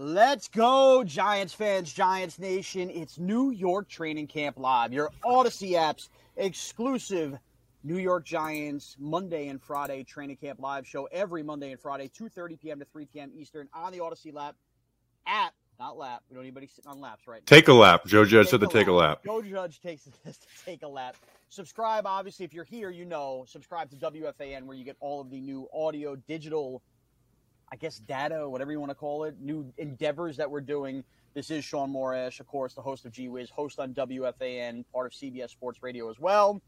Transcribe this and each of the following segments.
Let's go, Giants fans, Giants Nation. It's New York Training Camp Live, your Audacy apps exclusive New York Giants Monday and Friday Training Camp Live show every Monday and Friday, 2.30 p.m. to 3 p.m. Eastern on the Audacy lap app, not lap. We don't need anybody sitting on laps right now. Take a lap. Joe Judge said to take a lap. Joe Judge takes this to take a lap. Subscribe, obviously, if you're here, you know, subscribe to WFAN where you get all of the new audio, digital I guess, data, whatever you want to call it, new endeavors that we're doing. This is Sean Morash, of course, the host of G Wiz, host on WFAN, part of CBS Sports Radio as well.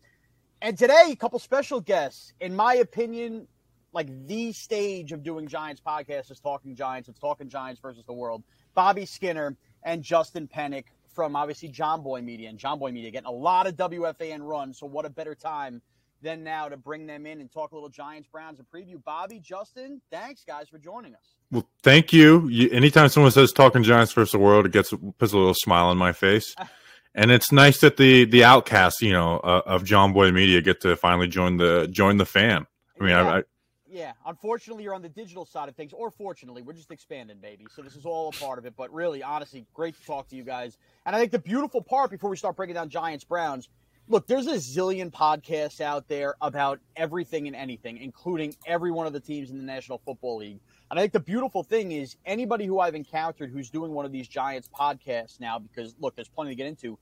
And today, a couple special guests. In my opinion, like the stage of doing Giants podcast is Talking Giants. It's Talking Giants versus the world. Bobby Skinner and Justin Penik from obviously Jomboy Media and Jomboy Media getting a lot of WFAN runs. So what a better time than now to bring them in and talk a little Giants Browns and preview. Bobby, Justin, thanks guys for joining us. Well, thank you. you anytime someone says talking Giants versus the world, it gets puts a little smile on my face. and it's nice that the the outcasts, you know, uh, of Jomboy Media get to finally join the join the fam. I mean, yeah. I, I, yeah. Unfortunately, you're on the digital side of things, or fortunately, we're just expanding, baby. So this is all a part of it. But really, honestly, great to talk to you guys. And I think the beautiful part before we start breaking down Giants Browns look, there's a zillion podcasts out there about everything and anything, including every one of the teams in the National Football League. And I think the beautiful thing is anybody who I've encountered who's doing one of these Giants podcasts now, because look, there's plenty to get into.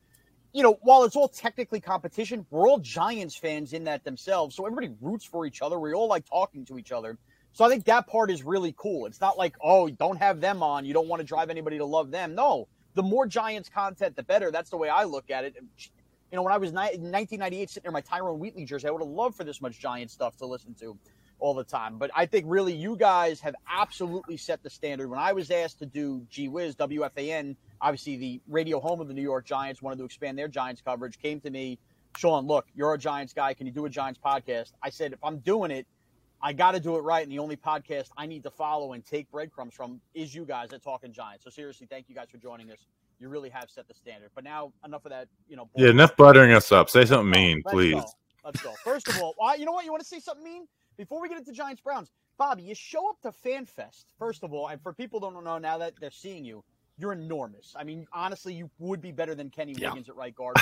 You know, while it's all technically competition, we're all Giants fans in that themselves. So everybody roots for each other. We all like talking to each other. So I think that part is really cool. It's not like, oh, don't have them on. You don't want to drive anybody to love them. No, the more Giants content, the better. That's the way I look at it. You know, when I was ni- in 1998 sitting in my Tyrone Wheatley jersey, I would have loved for this much Giant stuff to listen to all the time. But I think really you guys have absolutely set the standard. When I was asked to do G Wiz, WFAN, obviously the radio home of the New York Giants, wanted to expand their Giants coverage, came to me, Sean, look, you're a Giants guy. Can you do a Giants podcast? I said, if I'm doing it, I got to do it right. And the only podcast I need to follow and take breadcrumbs from is you guys at Talking Giants. So seriously, thank you guys for joining us you really have set the standard. But now enough of that, you know. Yeah, enough buttering us up. Say something mean, Let's please. Go. Let's go. First of all, well, you know what? You want to say something mean before we get into Giants Browns? Bobby, you show up to FanFest. First of all, and for people don't know now that they're seeing you, you're enormous. I mean, honestly, you would be better than Kenny Yeah. Wiggins at right guard.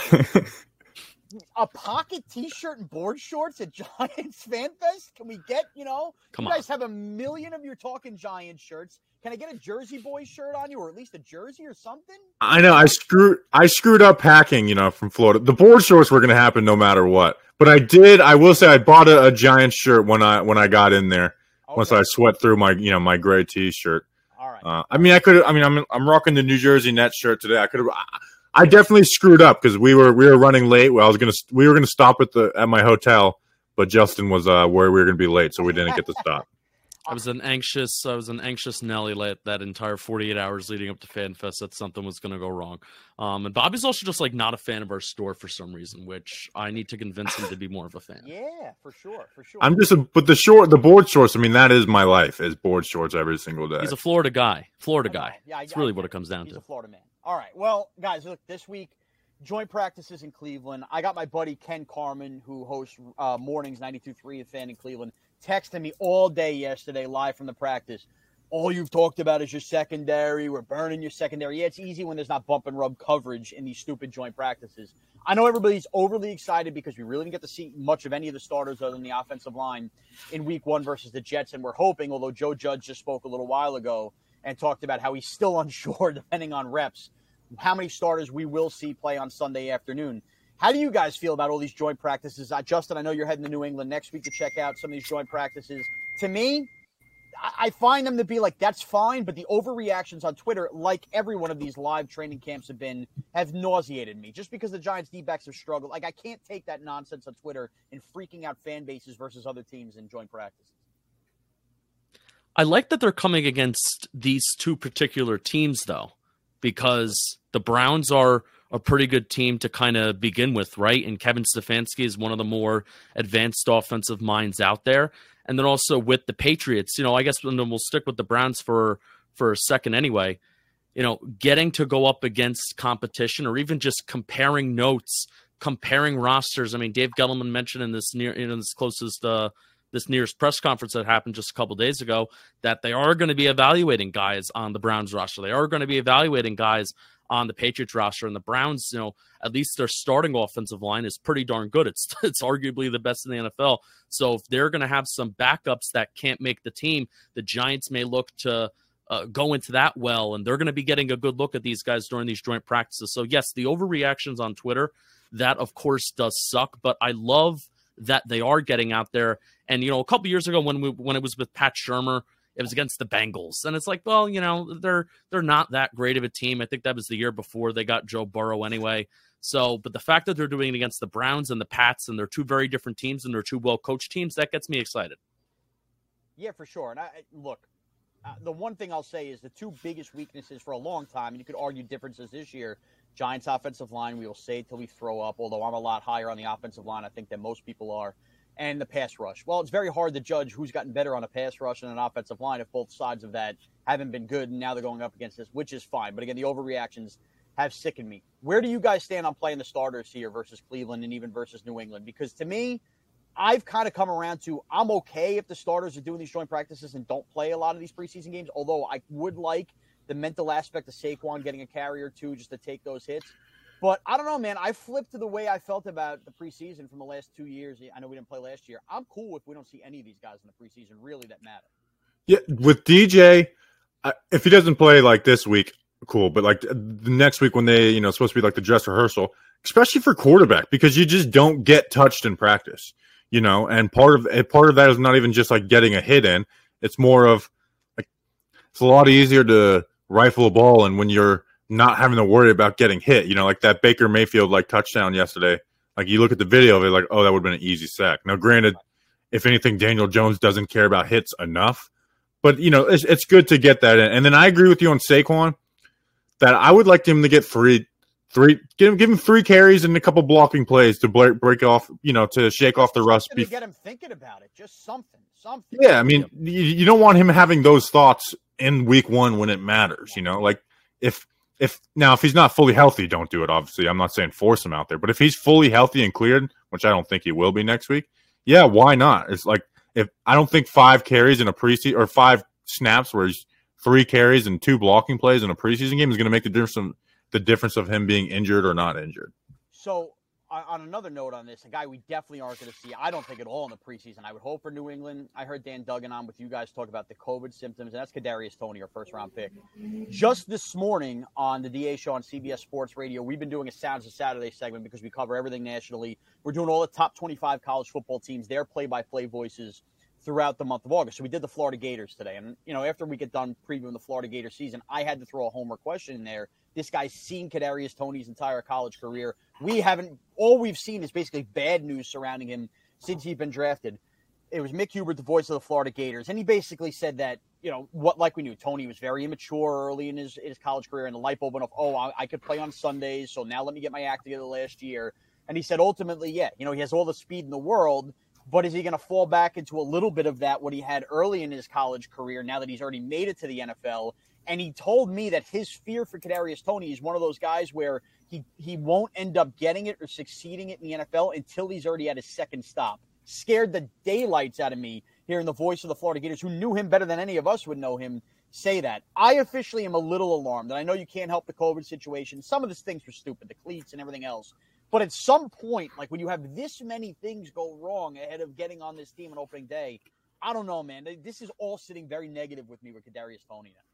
a pocket T-shirt and board shorts at Giants FanFest? Can we get you know? Come you on. guys have a million of your talking Giants shirts. Can I get a Jersey boy shirt on you, or at least a jersey or something? I know I screwed I screwed up packing, you know, from Florida. The board shorts were going to happen no matter what. But I did. I will say I bought a, a giant shirt when I when I got in there. Once I sweat through my you know my gray T-shirt. All right. Uh, I mean, I could. I mean, I'm I'm rocking the New Jersey Nets shirt today. I could have. I definitely screwed up because we were we were running late. Well, I was gonna we were gonna stop at the at my hotel, but Justin was uh where we were gonna be late, so we didn't get to stop. I was an anxious, I was an anxious Nelly late that entire 48 hours leading up to FanFest that something was going to go wrong. Um, and Bobby's also just like not a fan of our store for some reason, which I need to convince him to be more of a fan. Yeah, for sure, for sure. I'm just a, but the short the board shorts. I mean, that is my life is board shorts every single day. He's a Florida guy, Florida guy. Yeah, I- That's really I what it comes down He's to. a Florida man. All right. Well, guys, look, this week, joint practices in Cleveland. I got my buddy Ken Carman, who hosts uh, Mornings 92.3 and Fan in Cleveland, texting me all day yesterday live from the practice. all you've talked about is your secondary. We're burning your secondary. Yeah, it's easy when there's not bump and run coverage in these stupid joint practices. I know everybody's overly excited because we really didn't get to see much of any of the starters other than the offensive line in week one versus the Jets. And we're hoping, although Joe Judge just spoke a little while ago and talked about how he's still unsure, depending on reps, how many starters we will see play on Sunday afternoon. How do you guys feel about all these joint practices? Uh, Justin, I know you're heading to New England next week to check out some of these joint practices. To me, I find them to be like that's fine, but the overreactions on Twitter, like every one of these live training camps have been, have nauseated me. Just because the Giants D backs have struggled, like I can't take that nonsense on Twitter and freaking out fan bases versus other teams in joint practices. I like that they're coming against these two particular teams though, because the Browns are a pretty good team to kind of begin with, right? And Kevin Stefanski is one of the more advanced offensive minds out there and then also with the Patriots. You know, I guess we'll stick with the Browns for for a second anyway. You know, getting to go up against competition or even just comparing notes, comparing rosters. I mean, Dave Gettleman mentioned in this near in this closest uh this nearest press conference that happened just a couple days ago that they are going to be evaluating guys on the Browns roster. They are going to be evaluating guys on the Patriots roster. And the Browns, you know, at least their starting offensive line is pretty darn good. It's it's arguably the best in the NFL. So if they're going to have some backups that can't make the team, the Giants may look to uh, go into that well, and they're going to be getting a good look at these guys during these joint practices. So yes, the overreactions on Twitter, that of course does suck, but I love that they are getting out there. And you know, a couple years ago when we when it was with Pat Shurmur, it was against the Bengals, and it's like, well, you know, they're they're not that great of a team. I think that was the year before they got Joe Burrow anyway. So, but the fact that they're doing it against the Browns and the Pats, and they're two very different teams, and they're two well coached teams, that gets me excited. Yeah, for sure. And I look, uh, the one thing I'll say is the two biggest weaknesses for a long time, and you could argue differences this year. Giants offensive line, we will say till we throw up. Although I'm a lot higher on the offensive line, I think than most people are and the pass rush. Well, it's very hard to judge who's gotten better on a pass rush and an offensive line if both sides of that haven't been good and now they're going up against this, which is fine. But again, the overreactions have sickened me. Where do you guys stand on playing the starters here versus Cleveland and even versus New England? Because to me, I've kind of come around to I'm okay if the starters are doing these joint practices and don't play a lot of these preseason games, although I would like the mental aspect of Saquon getting a carry or two just to take those hits. But I don't know, man. I flipped to the way I felt about the preseason from the last two years. I know we didn't play last year. I'm cool if we don't see any of these guys in the preseason, really, that matter. Yeah, with DJ, if he doesn't play like this week, cool. But like the next week when they, you know, supposed to be like the dress rehearsal, especially for quarterback, because you just don't get touched in practice, you know. And part of part of that is not even just like getting a hit in. It's more of like it's a lot easier to rifle a ball, and when you're not having to worry about getting hit. You know, like that Baker Mayfield like touchdown yesterday. Like you look at the video of it, like, oh, that would have been an easy sack. Now, granted, if anything, Daniel Jones doesn't care about hits enough, but you know, it's, it's good to get that in. And then I agree with you on Saquon that I would like him to get three, three, give him, give him three carries and a couple blocking plays to break, break off, you know, to shake off the rust. To get him thinking about it, just something, something. Yeah, I mean, you, you don't want him having those thoughts in week one when it matters. You know, like if if now if he's not fully healthy, don't do it. Obviously, I'm not saying force him out there, but if he's fully healthy and cleared, which I don't think he will be next week, yeah, why not? It's like if I don't think five carries in a preseason or five snaps where he's three carries and two blocking plays in a preseason game is going to make the difference. The difference of him being injured or not injured. So on another note on this, a guy we definitely aren't going to see, I don't think at all in the preseason. I would hope for New England. I heard Dan Duggan on with you guys talk about the COVID symptoms, and that's Kadarius Toney, our first round pick. Just this morning on the DA show on CBS Sports Radio, we've been doing a Sounds of Saturday segment because we cover everything nationally. We're doing all the top 25 college football teams, their play-by-play voices throughout the month of August. So we did the Florida Gators today, and you know after we get done previewing the Florida Gator season, I had to throw a homework question in there this guy's seen Kadarius Toney's entire college career. We haven't. All we've seen is basically bad news surrounding him since he's been drafted. It was Mick Hubert, the voice of the Florida Gators, and he basically said that you know what, like we knew, Toney was very immature early in his his college career, and the light bulb went off. Oh, I, I could play on Sundays, so now let me get my act together last year. And he said, ultimately, yeah, you know, he has all the speed in the world, but is he going to fall back into a little bit of that what he had early in his college career now that he's already made it to the NFL? And he told me that his fear for Kadarius Toney is one of those guys where he he won't end up getting it or succeeding it in the NFL until he's already at his second stop. Scared the daylights out of me hearing the voice of the Florida Gators, who knew him better than any of us would know him, say that. I officially am a little alarmed, and I know you can't help the COVID situation. Some of these things were stupid, the cleats and everything else. But at some point, like when you have this many things go wrong ahead of getting on this team on opening day, I don't know, man. This is all sitting very negative with me with Kadarius Toney now.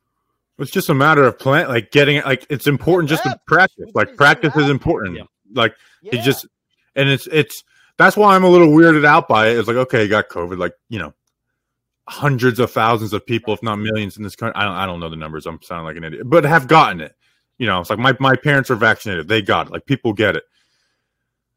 It's just a matter of plan, like getting it. Like it's important just to practice. Like practice is important. Yeah. Like yeah. it just, and it's it's that's why I'm a little weirded out by it. It's like okay, you got COVID. Like you know, hundreds of thousands of people, if not millions, in this country. I don't I don't know the numbers. I'm sounding like an idiot, but have gotten it. You know, it's like my my parents are vaccinated. They got it. Like people get it,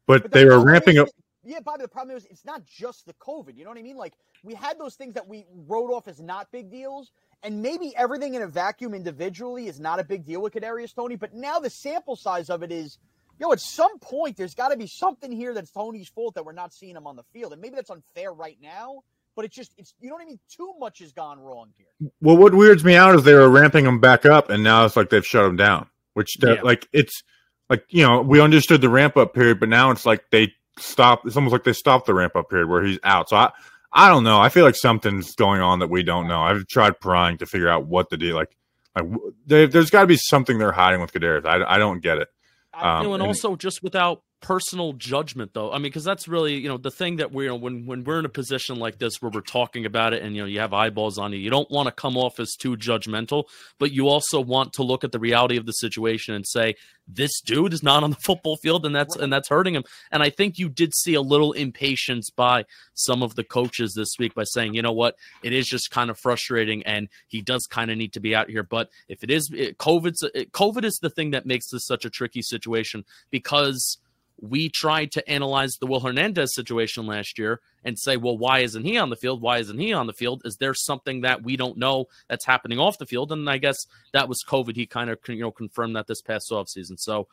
but, but they were ramping up. Yeah, Bobby. The problem is it's not just the COVID. You know what I mean? Like we had those things that we wrote off as not big deals, and maybe everything in a vacuum individually is not a big deal with Kadarius Toney, But now the sample size of it is, you know, at some point there's got to be something here that's Toney's fault that we're not seeing him on the field, and maybe that's unfair right now. But it's just it's you know what I mean. Too much has gone wrong here. Well, what weirds me out is they were ramping him back up, and now it's like they've shut him down. Which yeah. like it's like you know we understood the ramp up period, but now it's like they stopped. It's almost like they stopped the ramp up period where he's out. So I I don't know. I feel like something's going on that we don't know. I've tried prying to figure out what the deal. Like, like there's got to be something they're hiding with Kadarius. I, I don't get it. Um, you know, and, and also just without personal judgment though. I mean because that's really you know the thing that we're when when we're in a position like this where we're talking about it and you know you have eyeballs on you you don't want to come off as too judgmental but you also want to look at the reality of the situation and say this dude is not on the football field and that's and that's hurting him. And i think you did see a little impatience by some of the coaches this week by saying you know what? It is just kind of frustrating and he does kind of need to be out here. But if it is covid's covid is the thing that makes this such a tricky situation because we tried to analyze the Will Hernandez situation last year and say, well, why isn't he on the field? Why isn't he on the field? Is there something that we don't know that's happening off the field? And I guess that was COVID. He kind of you know confirmed that this past offseason. So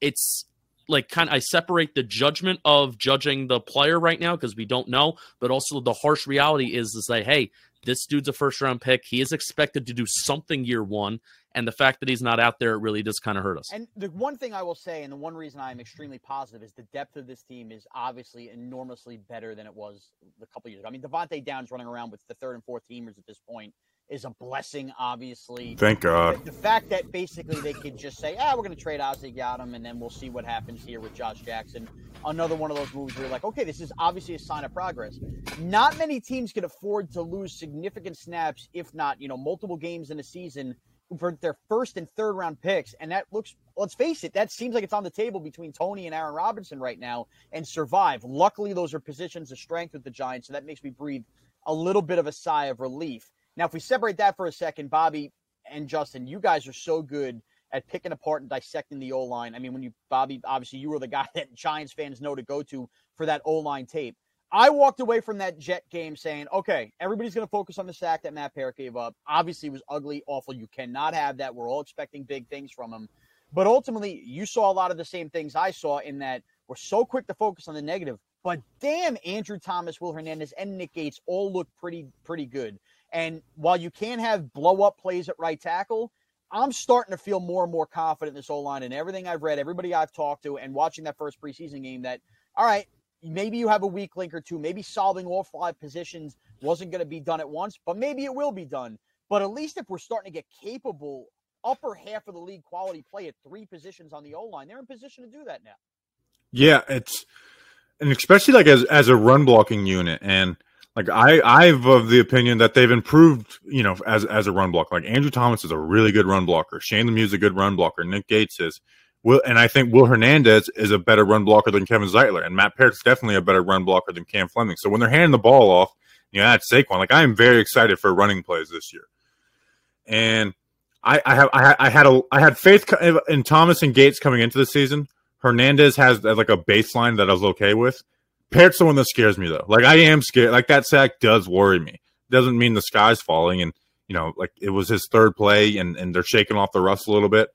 it's like kind of I separate the judgment of judging the player right now because we don't know, but also the harsh reality is to say, hey, this dude's a first round pick. He is expected to do something year one. And the fact that he's not out there really does kind of hurt us. And the one thing I will say, and the one reason I'm extremely positive, is the depth of this team is obviously enormously better than it was a couple years ago. I mean, Devontae Downs running around with the third and fourth teamers at this point is a blessing, obviously. Thank God. The, the fact that basically they could just say, ah, we're going to trade Ozzie got him, and then we'll see what happens here with Josh Jackson. Another one of those moves where you're like, okay, this is obviously a sign of progress. Not many teams can afford to lose significant snaps, if not, you know, multiple games in a season for their first and third round picks. And that looks, let's face it, that seems like it's on the table between Toney and Aaron Robinson right now and survive. Luckily, those are positions of strength with the Giants. So that makes me breathe a little bit of a sigh of relief. Now, if we separate that for a second, Bobby and Justin, you guys are so good at picking apart and dissecting the O line. I mean, when you, Bobby, obviously you were the guy that Giants fans know to go to for that O line tape. I walked away from that Jet game saying, okay, everybody's going to focus on the sack that Matt Peart gave up. Obviously, it was ugly, awful. You cannot have that. We're all expecting big things from him. But ultimately, you saw a lot of the same things I saw in that we're so quick to focus on the negative. But damn, Andrew Thomas, Will Hernandez, and Nick Gates all look pretty, pretty good. And while you can have blow up plays at right tackle, I'm starting to feel more and more confident in this O line and everything I've read, everybody I've talked to, and watching that first preseason game that, all right, maybe you have a weak link or two. Maybe solving all five positions wasn't going to be done at once, but maybe it will be done. But at least if we're starting to get capable, upper half of the league quality play at three positions on the O line, they're in position to do that now. Yeah, it's and especially like as as a run blocking unit and like I, I've of the opinion that they've improved, you know, as as a run block. Like Andrew Thomas is a really good run blocker. Shane Lemieux is a good run blocker. Nick Gates is. Will and I think Will Hernandez is a better run blocker than Kevin Zeitler, and Matt Peart's definitely a better run blocker than Cam Fleming. So when they're handing the ball off, you know, that's Saquon. Like I am very excited for running plays this year, and I, I have I, I had a I had faith in Thomas and Gates coming into the season. Hernandez has like a baseline that I was okay with. Peart's the one that scares me though. Like I am scared. Like that sack does worry me. Doesn't mean the sky's falling. And you know, like it was his third play, and and they're shaking off the rust a little bit.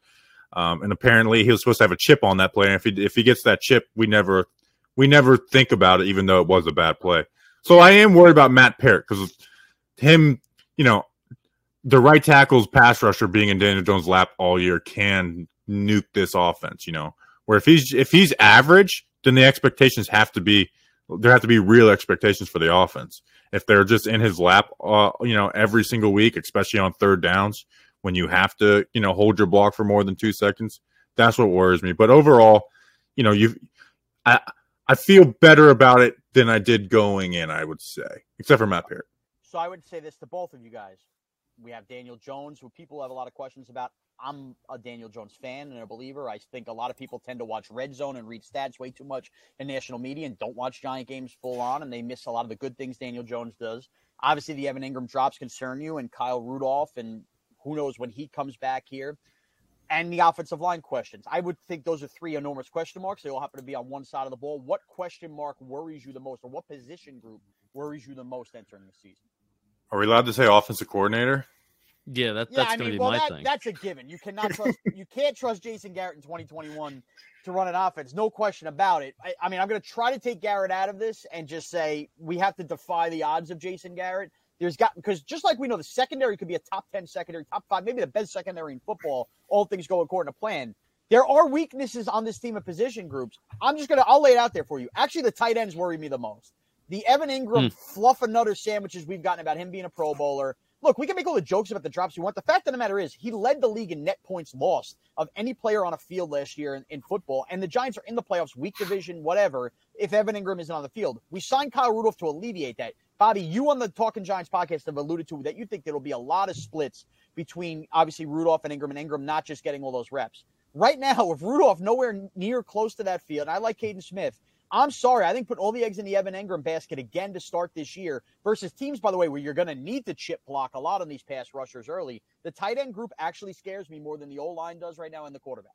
Um, and apparently he was supposed to have a chip on that play. And if he if he gets that chip, we never we never think about it, even though it was a bad play. So I am worried about Matt Peart because him, you know, the right tackle's pass rusher being in Daniel Jones' lap all year can nuke this offense. You know, where if he's if he's average, then the expectations have to be there have to be real expectations for the offense. If they're just in his lap, uh, you know, every single week, especially on third downs, when you have to, you know, hold your block for more than two seconds, that's what worries me. But overall, you know, you, I, I feel better about it than I did going in. I would say, except for Matt Peart. So I would say this to both of you guys. We have Daniel Jones, who people have a lot of questions about. I'm a Daniel Jones fan and a believer. I think a lot of people tend to watch Red Zone and read stats way too much in national media and don't watch Giant games full on, and they miss a lot of the good things Daniel Jones does. Obviously, the Evan Engram drops concern you, and Kyle Rudolph, and who knows when he comes back here, and the offensive line questions. I would think those are three enormous question marks. They all happen to be on one side of the ball. What question mark worries you the most, or what position group worries you the most entering the season? Are we allowed to say offensive coordinator? Yeah, that, Yeah, that's I going to mean, be well, my that, thing. that's a given. You cannot trust. you can't trust Jason Garrett in 2021 to run an offense. No question about it. I, I mean, I'm going to try to take Garrett out of this and just say we have to defy the odds of Jason Garrett. There's got because just like we know the secondary could be a top 10 secondary, top five, maybe the best secondary in football. All things go according to plan. There are weaknesses on this team of position groups. I'm just gonna I'll lay it out there for you. Actually, the tight ends worry me the most. The Evan Engram hmm. fluff another sandwiches we've gotten about him being a Pro Bowler. Look, we can make all the jokes about the drops we want. The fact of the matter is, he led the league in net points lost of any player on a field last year in, in football. And the Giants are in the playoffs, weak division, whatever, if Evan Engram isn't on the field. We signed Kyle Rudolph to alleviate that. Bobby, you on the Talking Giants podcast have alluded to that you think there will be a lot of splits between obviously Rudolph and Engram, and Engram not just getting all those reps. Right now, if Rudolph nowhere near close to that field, I like Kaden Smith, I'm sorry. I think put all the eggs in the Evan Engram basket again to start this year versus teams, by the way, where you're going to need to chip block a lot on these pass rushers early. The tight end group actually scares me more than the O line does right now in the quarterback.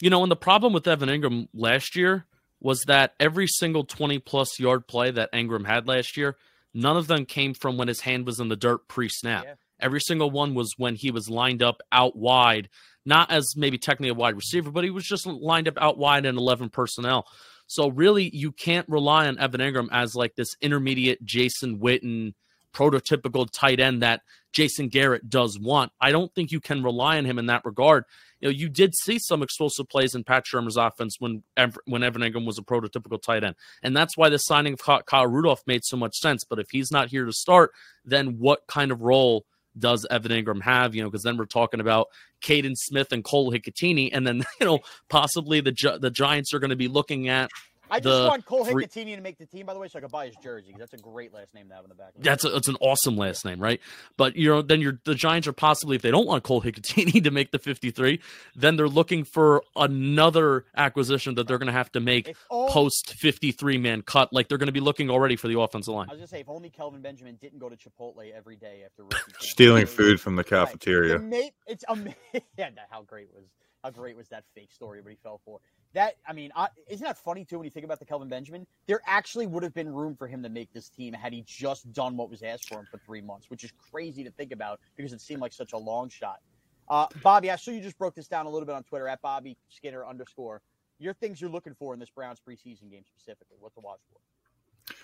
You know, and the problem with Evan Engram last year was that every single 20 plus yard play that Engram had last year, none of them came from when his hand was in the dirt pre snap. Yeah. Every single one was when he was lined up out wide, not as maybe technically a wide receiver, but he was just lined up out wide in 11 personnel. So really, you can't rely on Evan Engram as like this intermediate Jason Witten prototypical tight end that Jason Garrett does want. I don't think you can rely on him in that regard. You know, you did see some explosive plays in Pat Shurmur's offense when when Evan Engram was a prototypical tight end, and that's why the signing of Ky- Kyle Rudolph made so much sense. But if he's not here to start, then what kind of role does Evan Engram have? You know, because then we're talking about Kaden Smith and Cole Hikutini, and then you know possibly the the Giants are going to be looking at I just want Cole three- Hikutini to make the team, by the way, so I could buy his jersey. That's a great last name to have in the back. That's a, that's an awesome last name, right? But you know, then you're the Giants are possibly if they don't want Cole Hikutini to make the 53, then they're looking for another acquisition that they're going to have to make all- post 53 man cut. Like they're going to be looking already for the offensive line. I was just say if only Kelvin Benjamin didn't go to Chipotle every day after. Stealing food from the Right. cafeteria. The it's amazing. yeah, how great was how great was that fake story? What he fell for? That I mean, isn't that funny too when you think about the Kelvin Benjamin? There actually would have been room for him to make this team had he just done what was asked for him for three months, which is crazy to think about because it seemed like such a long shot. Uh, Bobby, I saw you just broke this down a little bit on Twitter at Bobby Skinner underscore. Your things you're looking for in this Browns preseason game specifically. What to watch for?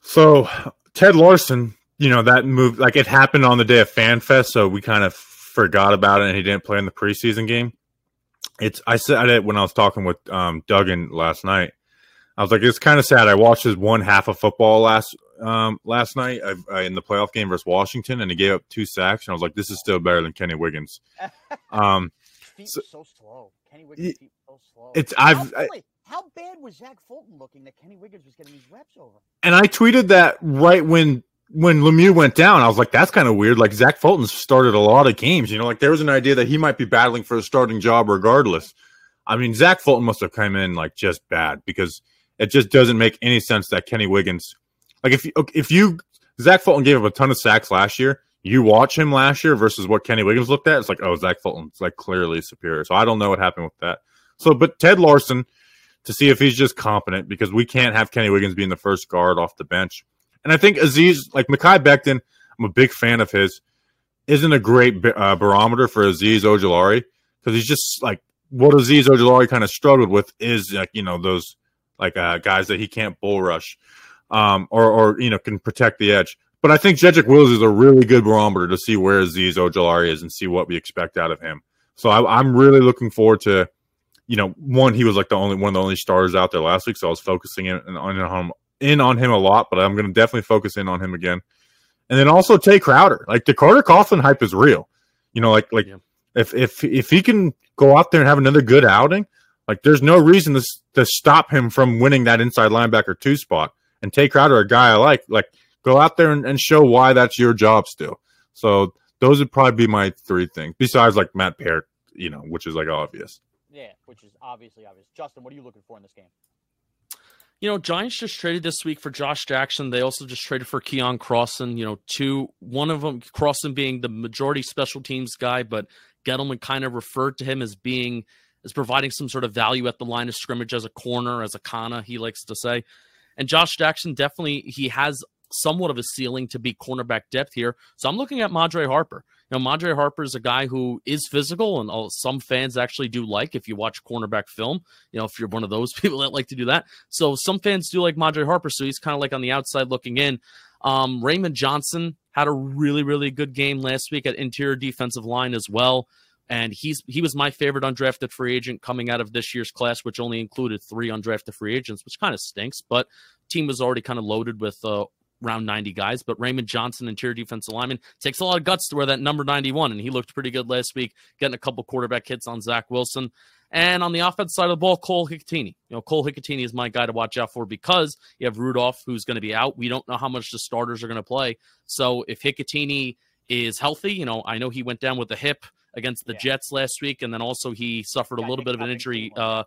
So Ted Larsen, you know that move like it happened on the day of FanFest, so we kind of forgot about it, and he didn't play in the preseason game. It's I said it when I was talking with um, Duggan last night. I was like, it's kind of sad. I watched his one half of football last um, last night uh, uh, in the playoff game versus Washington, and he gave up two sacks. And I was like, this is still better than Kenny Wiggins. Um, Feet So- so, slow. Kenny Wiggins' feet so slow. it's I've I, how bad was Zach Fulton looking that Kenny Wiggins was getting these reps over? and I tweeted that right when when Lemieux went down. I was like, that's kind of weird. Like Zach Fulton started a lot of games. You know, like there was an idea that he might be battling for a starting job regardless. I mean, Zach Fulton must have come in like just bad because it just doesn't make any sense that Kenny Wiggins, like if you, if you Zach Fulton gave up a ton of sacks last year. You watch him last year versus what Kenny Wiggins looked at. It's like, oh, Zach Fulton's like clearly superior. So I don't know what happened with that. So, but Ted Larsen to see if he's just competent because we can't have Kenny Wiggins being the first guard off the bench. And I think Azeez, like Mekhi Becton, I'm a big fan of his, isn't a great uh, barometer for Azeez Ojulari because he's just like what Azeez Ojulari kind of struggled with is like you know those like uh, guys that he can't bull rush, um, or or you know can protect the edge. But I think Jedrick Wills is a really good barometer to see where Azeez Ojulari is and see what we expect out of him. So I, I'm really looking forward to you know, one he was like the only one of the only stars out there last week, so I was focusing in on him in on him a lot. But I'm going to definitely focus in on him again. And then also Tae Crowder, like the Carter Coughlin hype is real. You know, like like yeah. if if if he can go out there and have another good outing, like there's no reason to to stop him from winning that inside linebacker two spot. And Tae Crowder, a guy I like, like go out there and, and show why that's your job still. So those would probably be my three things. Besides like Matt Peart, you know, which is like obvious. Yeah, which is obviously obvious. Justin, what are you looking for in this game? You know, Giants just traded this week for Josh Jackson. They also just traded for Keion Crossen. You know, two one of them Crossen being the majority special teams guy, but Gettleman kind of referred to him as being as providing some sort of value at the line of scrimmage as a corner, as a kana, he likes to say. And Josh Jackson definitely he has somewhat of a ceiling to be cornerback depth here. So I'm looking at Madre Harper. You know, Madre Harper is a guy who is physical, and some fans actually do like if you watch cornerback film. You know, if you're one of those people that like to do that. So some fans do like Madre Harper. So he's kind of like on the outside looking in. Um, Raymond Johnson had a really, really good game last week at interior defensive line as well. And he's he was my favorite undrafted free agent coming out of this year's class, which only included three undrafted free agents, which kind of stinks. But team was already kind of loaded with uh, around 90 guys, but Raymond Johnson, interior defensive lineman, takes a lot of guts to wear that number 91, and he looked pretty good last week, getting a couple quarterback hits on Zach Wilson. And on the offense side of the ball, Cole Hikutini. You know, Cole Hikutini is my guy to watch out for because you have Rudolph, who's going to be out. We don't know how much the starters are going to play. So if Hikutini is healthy, you know, I know he went down with the hip against the yeah. Jets last week, and then also he suffered a little bit of an injury uh,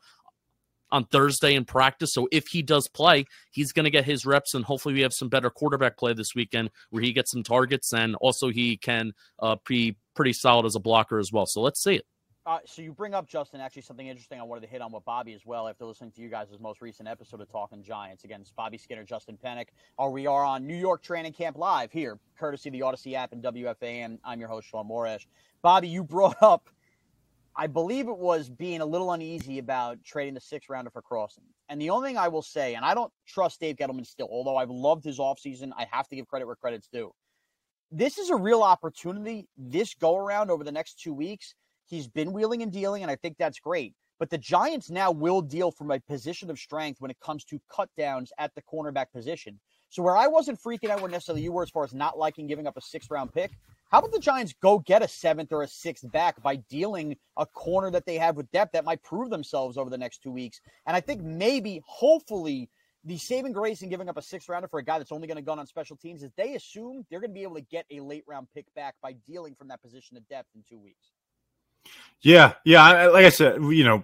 on Thursday in practice. So if he does play, he's going to get his reps, and hopefully we have some better quarterback play this weekend where he gets some targets, and also he can uh, be pretty solid as a blocker as well. So let's see it. Uh, so you bring up Justin actually something interesting I wanted to hit on with Bobby as well after listening to you guys' most recent episode of Talking Giants against Bobby Skinner, Justin Penik. Or we are on New York Training Camp Live here, courtesy of the Audacy app and WFAN. I'm your host Sean Morash. Bobby, you brought up I believe it was being a little uneasy about trading the sixth rounder for Crossen. And the only thing I will say, and I don't trust Dave Gettleman still, although I've loved his offseason, I have to give credit where credit's due. This is a real opportunity this go around over the next two weeks. He's been wheeling and dealing, and I think that's great. But the Giants now will deal from a position of strength when it comes to cut downs at the cornerback position. So where I wasn't freaking out where necessarily you were as far as not liking giving up a sixth round pick, how about the Giants go get a seventh or a sixth back by dealing a corner that they have with depth that might prove themselves over the next two weeks? And I think maybe, hopefully, the saving grace in giving up a sixth rounder for a guy that's only going to gun on special teams is they assume they're going to be able to get a late round pick back by dealing from that position of depth in two weeks. Yeah, yeah. Like I said, you know,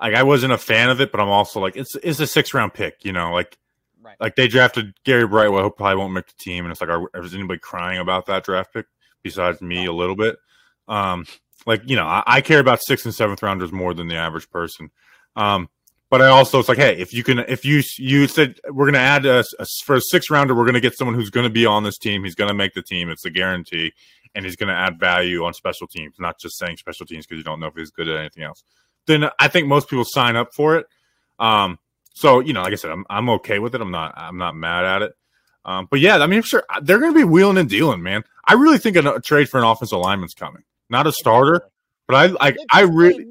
like I wasn't a fan of it, but I'm also like it's it's a six round pick. You know, like right. like they drafted Gary Brightwell, who probably won't make the team, and it's like, are, is anybody crying about that draft pick? Besides me a little bit. Um, like you know, I, I, care about sixth and seventh rounders more than the average person. Um, but I also it's like, hey, if you can, if you you said we're going to add a, a, for a sixth rounder, we're going to get someone who's going to be on this team. He's going to make the team. It's a guarantee, and he's going to add value on special teams. Not just saying special teams because you don't know if he's good at anything else. Then I think most people sign up for it. Um, so you know, like I said, I'm I'm okay with it. I'm not I'm not mad at it. Um, but yeah, I mean, sure, they're going to be wheeling and dealing, man. I really think a, a trade for an offensive lineman's coming, not a starter, but I like I really.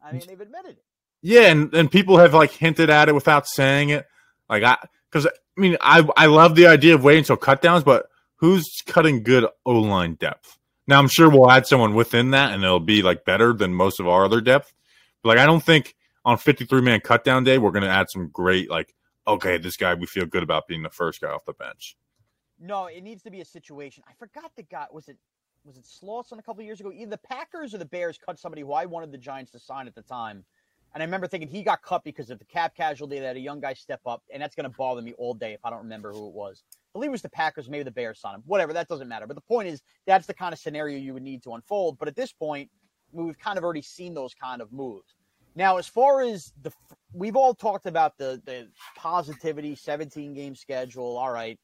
I mean, they've admitted it. Yeah, and, and people have like hinted at it without saying it. Like I, because I mean, I I love the idea of waiting until cutdowns, but who's cutting good O line depth? Now I'm sure we'll add someone within that, and it'll be like better than most of our other depth. But like I don't think on 53 man cutdown day we're going to add some great like okay, this guy we feel good about being the first guy off the bench. No, it needs to be a situation. I forgot the guy. Was it was it Slauson a couple years ago? Either the Packers or the Bears cut somebody who I wanted the Giants to sign at the time. And I remember thinking he got cut because of the cap casualty that a young guy step up, and that's going to bother me all day if I don't remember who it was. I believe it was the Packers, maybe the Bears signed him. Whatever, that doesn't matter. But the point is, that's the kind of scenario you would need to unfold. But at this point, we've kind of already seen those kind of moves. Now, as far as the, we've all talked about the the positivity, 17 game schedule. All right,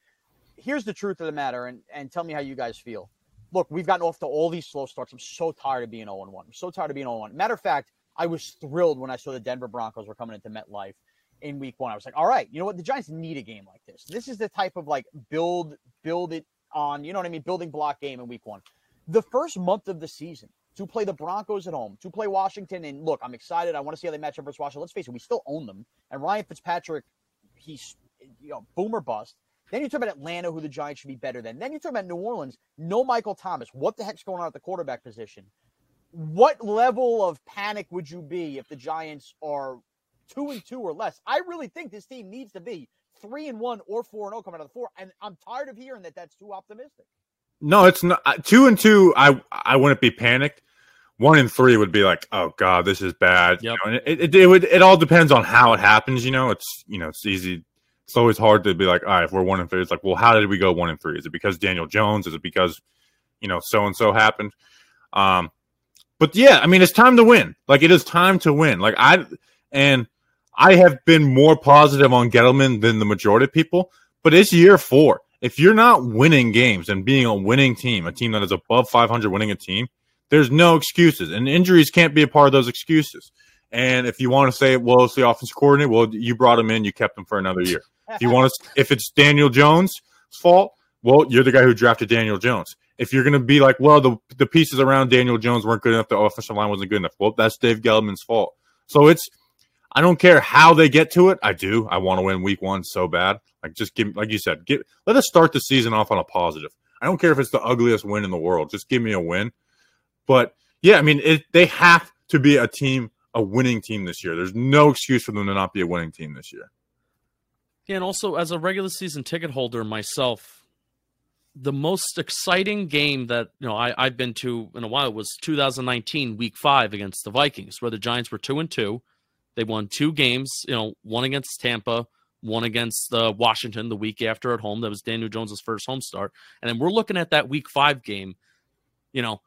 here's the truth of the matter, and and tell me how you guys feel. Look, we've gotten off to all these slow starts. I'm so tired of being 0 1. I'm so tired of being 0 1. Matter of fact, I was thrilled when I saw the Denver Broncos were coming into MetLife in week one. I was like, all right, you know what? The Giants need a game like this. This is the type of like build, build it on, you know what I mean? Building block game in week one. The first month of the season, to play the Broncos at home, to play Washington. And look, I'm excited. I want to see how they match up versus Washington. Let's face it, we still own them. And Ryan Fitzpatrick, he's you know boomer bust. Then you talk about Atlanta, who the Giants should be better than. Then you talk about New Orleans, no Michael Thomas. What the heck's going on at the quarterback position? What level of panic would you be if the Giants are two and two or less? I really think this team needs to be three and one or four and zero coming out of the four, and I'm tired of hearing that that's too optimistic. No, it's not uh, two and two. I I wouldn't be panicked. One and three would be like, oh god, this is bad. Yep. You know, it, it, it would it all depends on how it happens. You know, it's you know it's easy it's always hard to be like, all right, if we're one and three, it's like, well, how did we go one and three? Is it because Daniel Jones? Is it because, you know, so and so happened? Um, but yeah, I mean, it's time to win. Like it is time to win. Like I and I have been more positive on Gettleman than the majority of people, but it's year four. If you're not winning games and being a winning team, a team that is above 500 winning a team, there's no excuses, and injuries can't be a part of those excuses. And if you want to say, well, it's the offensive coordinator, well, you brought him in, you kept him for another year. You want to, if it's Daniel Jones' fault, well, you're the guy who drafted Daniel Jones. If you're going to be like, well, the the pieces around Daniel Jones weren't good enough, the offensive line wasn't good enough. Well, that's Dave Gettleman's fault. So it's, I don't care how they get to it. I do. I want to win Week One so bad. Like just give, like you said, get let us start the season off on a positive. I don't care if it's the ugliest win in the world. Just give me a win. But yeah, I mean, it, they have to be a team, a winning team this year. There's no excuse for them to not be a winning team this year. Yeah, and also as a regular season ticket holder myself, the most exciting game that you know I, I've been to in a while was 2019 Week Five against the Vikings, where the Giants were two and two. They won two games, you know, one against Tampa, one against uh, Washington the week after at home. That was Daniel Jones's first home start, and then we're looking at that Week Five game. You know,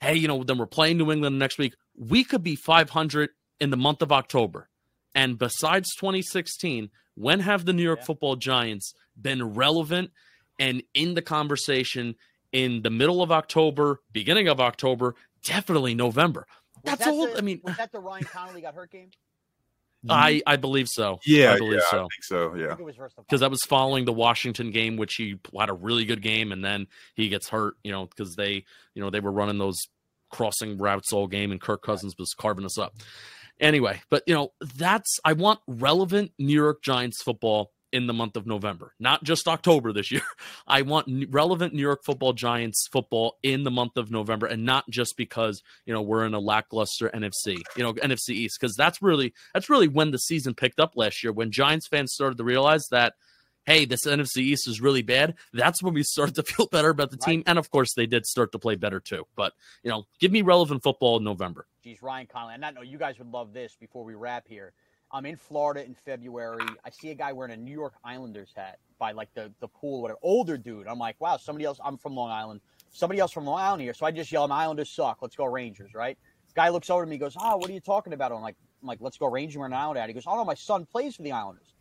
hey, you know, then we're playing New England next week. We could be 500 in the month of October. And besides 2016, when have the New York yeah. football giants been relevant and in the conversation in the middle of October, beginning of October, definitely November? That's all. The, I mean, was that the Ryan Connelly got hurt game? I mm-hmm. I believe so. Yeah, I believe yeah, so. I think so. Yeah, because that was following the Washington game, which he had a really good game, and then he gets hurt. You know, because they you know they were running those crossing routes all game, and Kirk Cousins was carving us up. Anyway, but you know, that's I want relevant New York Giants football in the month of November, not just October this year. I want relevant New York Football Giants football in the month of November, and not just because you know we're in a lackluster NFC, you know NFC East, because that's really that's really when the season picked up last year when Giants fans started to realize that hey, this NFC East is really bad, that's when we start to feel better about the team. Right. And of course, they did start to play better too. But, you know, give me relevant football in November. Geez, Ryan Connelly, And I know you guys would love this before we wrap here. I'm in Florida in February. I see a guy wearing a New York Islanders hat by like the, the pool, whatever. Older dude. I'm like, wow, somebody else. I'm from Long Island. Somebody else from Long Island here. So I just yell, Islanders suck. Let's go Rangers, right? Guy looks over to me, goes, oh, what are you talking about? I'm like, I'm like, let's go Rangers. We're an Islander hat. He goes, oh no, my son plays for the Islanders.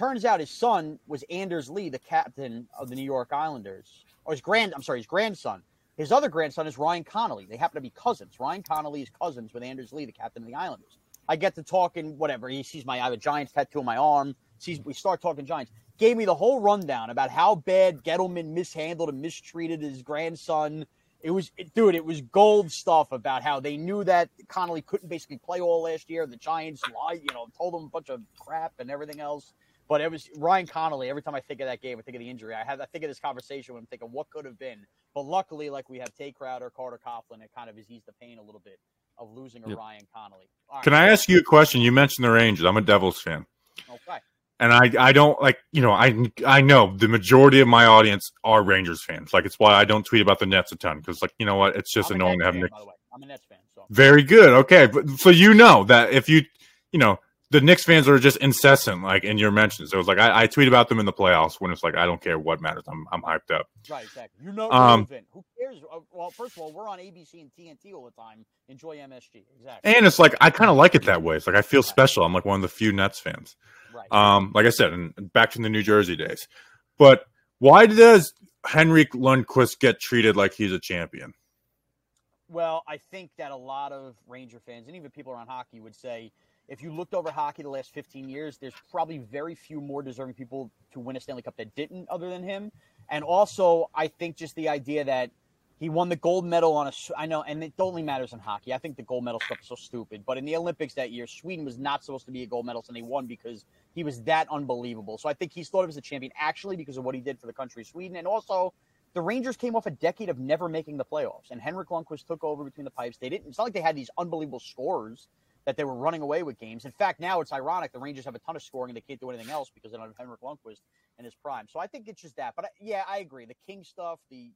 Turns out his son was Anders Lee, the captain of the New York Islanders, or his grand. I'm sorry, his grandson. His other grandson is Ryan Connelly. They happen to be cousins. Ryan Connelly is cousins with Anders Lee, the captain of the Islanders. I get to talking, whatever. He sees my I have a Giants tattoo on my arm. Sees we start talking Giants. Gave me the whole rundown about how bad Gettleman mishandled and mistreated his grandson. It was, dude, it was gold stuff about how they knew that Connelly couldn't basically play all last year. The Giants lied, you know, told him a bunch of crap and everything else. But it was Ryan Connelly. Every time I think of that game, I think of the injury. I have I think of this conversation when I'm thinking what could have been. But luckily, like we have Tae Crowder, Carter Coughlin, it kind of has eased the pain a little bit of losing a yep. Ryan Connelly. Can I ask you a question? You mentioned the Rangers. I'm a Devils fan. Okay. And I, I don't like you know I I know the majority of my audience are Rangers fans. Like it's why I don't tweet about the Nets a ton because like you know what it's just I'm annoying to have fan, Nick. I'm a Nets fan. So. Very good. Okay, but so you know that if you you know the Knicks fans are just incessant, like in your mentions. It was like I, I, tweet about them in the playoffs when it's like I don't care what matters. I'm I'm hyped up. Right, exactly. You know, um. Who cares? Uh, well, first of all, we're on ABC and TNT all the time. Enjoy MSG, exactly. And it's like I kind of like it that way. It's like I feel right. special. I'm like one of the few Nets fans. Right. Um, like I said, and back from the New Jersey days. But why does Henrik Lundqvist get treated like he's a champion? Well, I think that a lot of Ranger fans and even people around hockey would say if you looked over hockey the last 15 years, there's probably very few more deserving people to win a Stanley Cup that didn't, other than him. And also, I think just the idea that He won the gold medal on a. I know, and it only matters in hockey. I think the gold medal stuff is so stupid. But in the Olympics that year, Sweden was not supposed to be a gold medalist, and they won because he was that unbelievable. So I think he's thought of as a champion actually because of what he did for the country of Sweden, and also the Rangers came off a decade of never making the playoffs, and Henrik Lundqvist took over between the pipes. They didn't. It's not like they had these unbelievable scores that they were running away with games. In fact, now it's ironic the Rangers have a ton of scoring and they can't do anything else because they don't have Henrik Lundqvist in his prime. So I think it's just that. But uh, yeah, I agree. The King stuff, the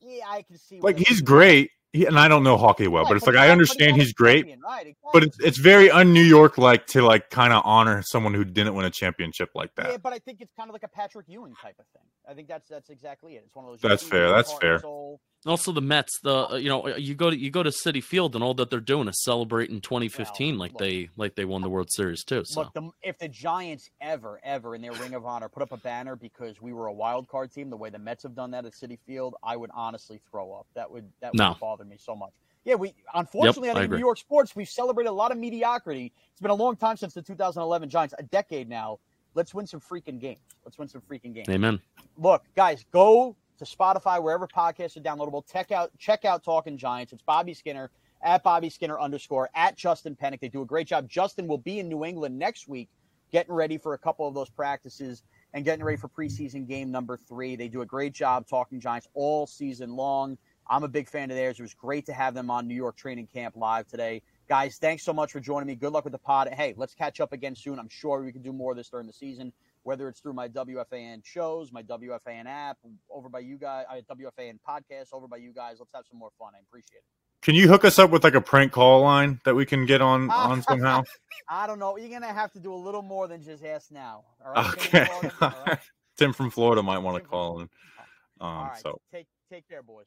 yeah, I can see. Like he's great. He, and I don't know hockey well, right, but it's like I understand he's great, right, exactly. but it's it's very un New York like to like kind of honor someone who didn't win a championship like that. Yeah, but I think it's kind of like a Patrick Ewing type of thing. I think that's that's exactly it. It's one of those. That's fair. That's fair. Soul. Also, the Mets, the uh, you know, you go to you go to Citi Field, and all that they're doing is celebrating 2015, well, like look, they like they won the World Series too. So, look, the, if the Giants ever, ever in their Ring of Honor put up a banner because we were a wild card team, the way the Mets have done that at Citi Field, I would honestly throw up. That would that would no. bother me so much. Yeah, we unfortunately, yep, I think New York sports we've celebrated a lot of mediocrity. It's been a long time since the 2011 Giants, a decade now. Let's win some freaking games. Let's win some freaking games. Amen. Look, guys, go to Spotify, wherever podcasts are downloadable. Check out check out Talking Giants. It's Bobby Skinner at Bobby Skinner underscore at Justin Penik. They do a great job. Justin will be in New England next week, getting ready for a couple of those practices and getting ready for preseason game number three. They do a great job talking Giants all season long. I'm a big fan of theirs. It was great to have them on New York training camp live today. Guys, thanks so much for joining me. Good luck with the pod. Hey, let's catch up again soon. I'm sure we can do more of this during the season whether it's through my WFAN shows, my WFAN app, over by you guys, I WFAN podcast, over by you guys. Let's have some more fun. I appreciate it. Can you hook us up with like a prank call line that we can get on on somehow? I don't know. You're gonna have to do a little more than just ask now. Okay. Tim from Florida might want to call in. Um, So take take care, boys.